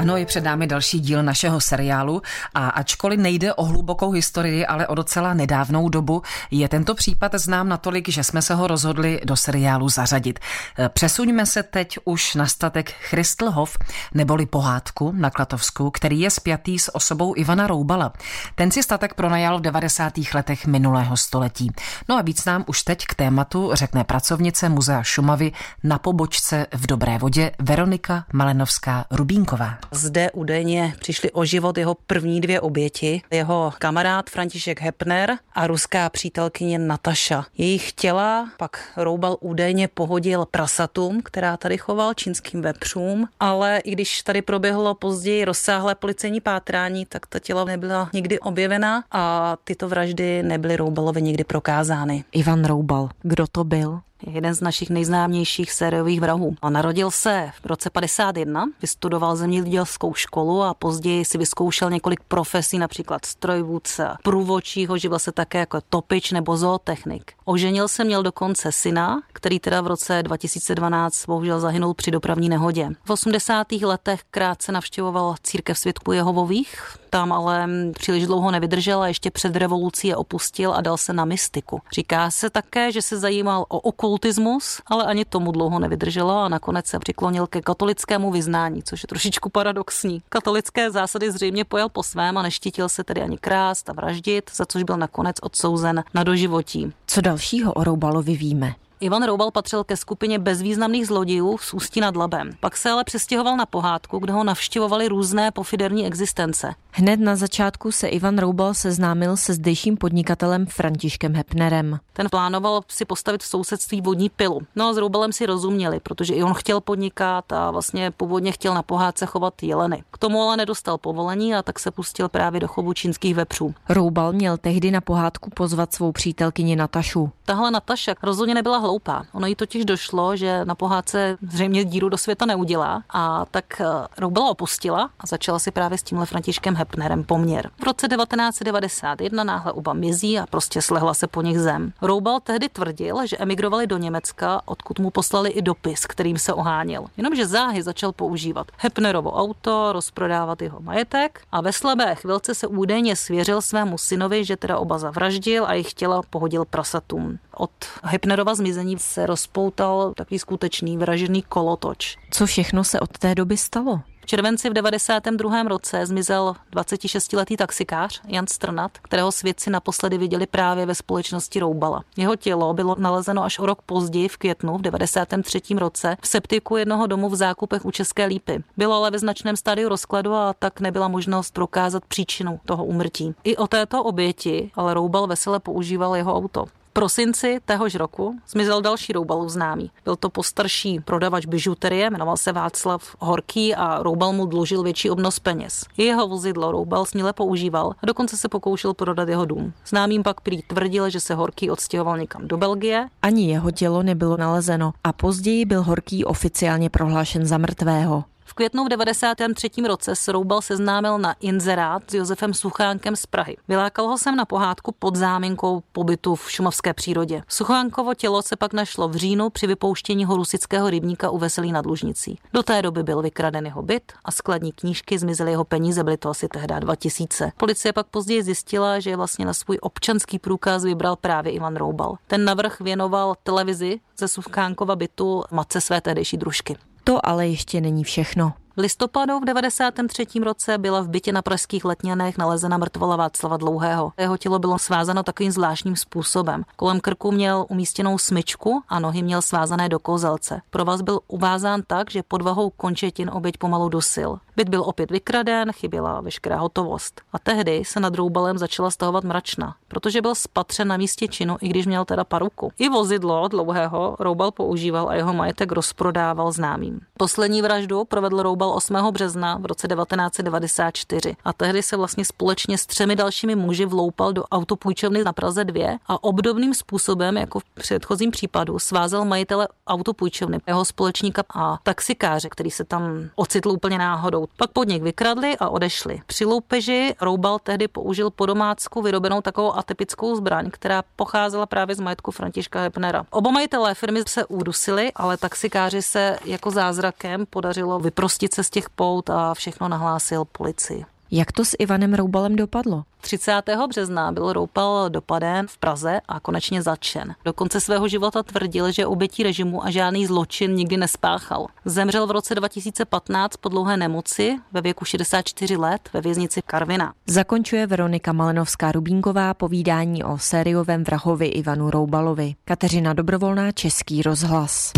Ano, je před námi další díl našeho seriálu a ačkoliv nejde o hlubokou historii, ale o docela nedávnou dobu, je tento případ znám natolik, že jsme se ho rozhodli do seriálu zařadit. E, přesuňme se teď už na statek Christlhof, neboli pohádku na Klatovsku, který je spjatý s osobou Ivana Roubala. Ten si statek pronajal v 90. letech minulého století. No a víc nám už teď k tématu řekne pracovnice Muzea Šumavy na pobočce v Dobré vodě Veronika Malenovská-Rubínková. Zde údajně přišli o život jeho první dvě oběti, jeho kamarád František Hepner a ruská přítelkyně Nataša. Jejich těla pak Roubal údajně pohodil prasatům, která tady choval čínským vepřům, ale i když tady proběhlo později rozsáhlé policejní pátrání, tak ta těla nebyla nikdy objevena a tyto vraždy nebyly Roubalovi nikdy prokázány. Ivan Roubal, kdo to byl? Jeden z našich nejznámějších sériových vrahů. A narodil se v roce 51, vystudoval zemědělskou školu a později si vyzkoušel několik profesí, například strojvůdce, průvodčího, živil se také jako topič nebo zootechnik. Oženil se měl dokonce syna, který teda v roce 2012 bohužel zahynul při dopravní nehodě. V 80. letech krátce navštěvoval církev svědků Jehovových, tam ale příliš dlouho nevydržel a ještě před revolucí je opustil a dal se na mystiku. Říká se také, že se zajímal o okultismus, ale ani tomu dlouho nevydrželo a nakonec se přiklonil ke katolickému vyznání, což je trošičku paradoxní. Katolické zásady zřejmě pojel po svém a neštítil se tedy ani krást a vraždit, za což byl nakonec odsouzen na doživotí. Co dalšího o Roubalovi víme? Ivan Roubal patřil ke skupině bezvýznamných zlodějů z Ústí nad Labem. Pak se ale přestěhoval na pohádku, kde ho navštěvovali různé pofiderní existence. Hned na začátku se Ivan Roubal seznámil se zdejším podnikatelem Františkem Hepnerem. Ten plánoval si postavit v sousedství vodní pilu. No a s Roubalem si rozuměli, protože i on chtěl podnikat a vlastně původně chtěl na pohádce chovat jeleny. K tomu ale nedostal povolení a tak se pustil právě do chovu čínských vepřů. Roubal měl tehdy na pohádku pozvat svou přítelkyni Natašu. Tahle Nataša rozhodně nebyla hloupá. Ono jí totiž došlo, že na pohádce zřejmě díru do světa neudělá a tak eh, Roubala opustila a začala si právě s tímhle Františkem Hepnerem poměr. V roce 1991 náhle oba mizí a prostě slehla se po nich zem. Roubal tehdy tvrdil, že emigrovali do Německa, odkud mu poslali i dopis, kterým se oháněl. Jenomže záhy začal používat Hepnerovo auto, rozprodávat jeho majetek a ve slabé chvilce se údajně svěřil svému synovi, že teda oba zavraždil a jejich těla pohodil prasatům. Od Hepnerova zmizení se rozpoutal takový skutečný vražený kolotoč. Co všechno se od té doby stalo? červenci v 92. roce zmizel 26-letý taxikář Jan Strnat, kterého svědci naposledy viděli právě ve společnosti Roubala. Jeho tělo bylo nalezeno až o rok později v květnu v 93. roce v septiku jednoho domu v zákupech u České lípy. Bylo ale ve značném stádiu rozkladu a tak nebyla možnost prokázat příčinu toho umrtí. I o této oběti ale Roubal vesele používal jeho auto prosinci téhož roku zmizel další Roubalův známý. Byl to postarší prodavač bižuterie, jmenoval se Václav Horký a Roubal mu dlužil větší obnos peněz. Jeho vozidlo Roubal směle používal a dokonce se pokoušel prodat jeho dům. Známým pak prý tvrdil, že se Horký odstěhoval někam do Belgie. Ani jeho tělo nebylo nalezeno a později byl Horký oficiálně prohlášen za mrtvého. V květnu v 93. roce se Roubal seznámil na inzerát s Josefem Suchánkem z Prahy. Vylákal ho sem na pohádku pod záminkou pobytu v šumavské přírodě. Suchánkovo tělo se pak našlo v říjnu při vypouštění horusického rybníka u Veselí nad Lužnicí. Do té doby byl vykraden jeho byt a skladní knížky zmizely jeho peníze, byly to asi tehdy 2000. Policie pak později zjistila, že vlastně na svůj občanský průkaz vybral právě Ivan Roubal. Ten navrh věnoval televizi ze Suchkánkova bytu matce své tehdejší družky. To ale ještě není všechno. V listopadu v 93. roce byla v bytě na pražských letňanech nalezena mrtvola Václava Dlouhého. Jeho tělo bylo svázáno takovým zvláštním způsobem. Kolem krku měl umístěnou smyčku a nohy měl svázané do kozelce. Provaz byl uvázán tak, že podvahou končetin oběť pomalu dusil. Byt byl opět vykraden, chyběla veškerá hotovost. A tehdy se nad Roubalem začala stahovat mračna, protože byl spatřen na místě činu, i když měl teda paruku. I vozidlo dlouhého Roubal používal a jeho majetek rozprodával známým. Poslední vraždu provedl Roubal 8. března v roce 1994 a tehdy se vlastně společně s třemi dalšími muži vloupal do autopůjčovny na Praze 2 a obdobným způsobem, jako v předchozím případu, svázel majitele autopůjčovny, jeho společníka a taxikáře, který se tam ocitl úplně náhodou Pak podnik vykradli a odešli. Při loupeži Roubal tehdy použil po domácku vyrobenou takovou atypickou zbraň, která pocházela právě z majetku Františka Hepnera. Oba majitelé firmy se udusili, ale taxikáři se jako zázrakem podařilo vyprostit se z těch pout a všechno nahlásil policii. Jak to s Ivanem Roubalem dopadlo? 30. března byl Roupal dopaden v Praze a konečně začen. Do konce svého života tvrdil, že obětí režimu a žádný zločin nikdy nespáchal. Zemřel v roce 2015 po dlouhé nemoci ve věku 64 let ve věznici Karvina. Zakončuje Veronika Malenovská-Rubínková povídání o sériovém vrahovi Ivanu Roubalovi. Kateřina Dobrovolná, Český rozhlas.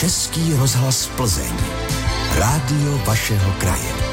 Český rozhlas Plzeň. Rádio vašeho kraje.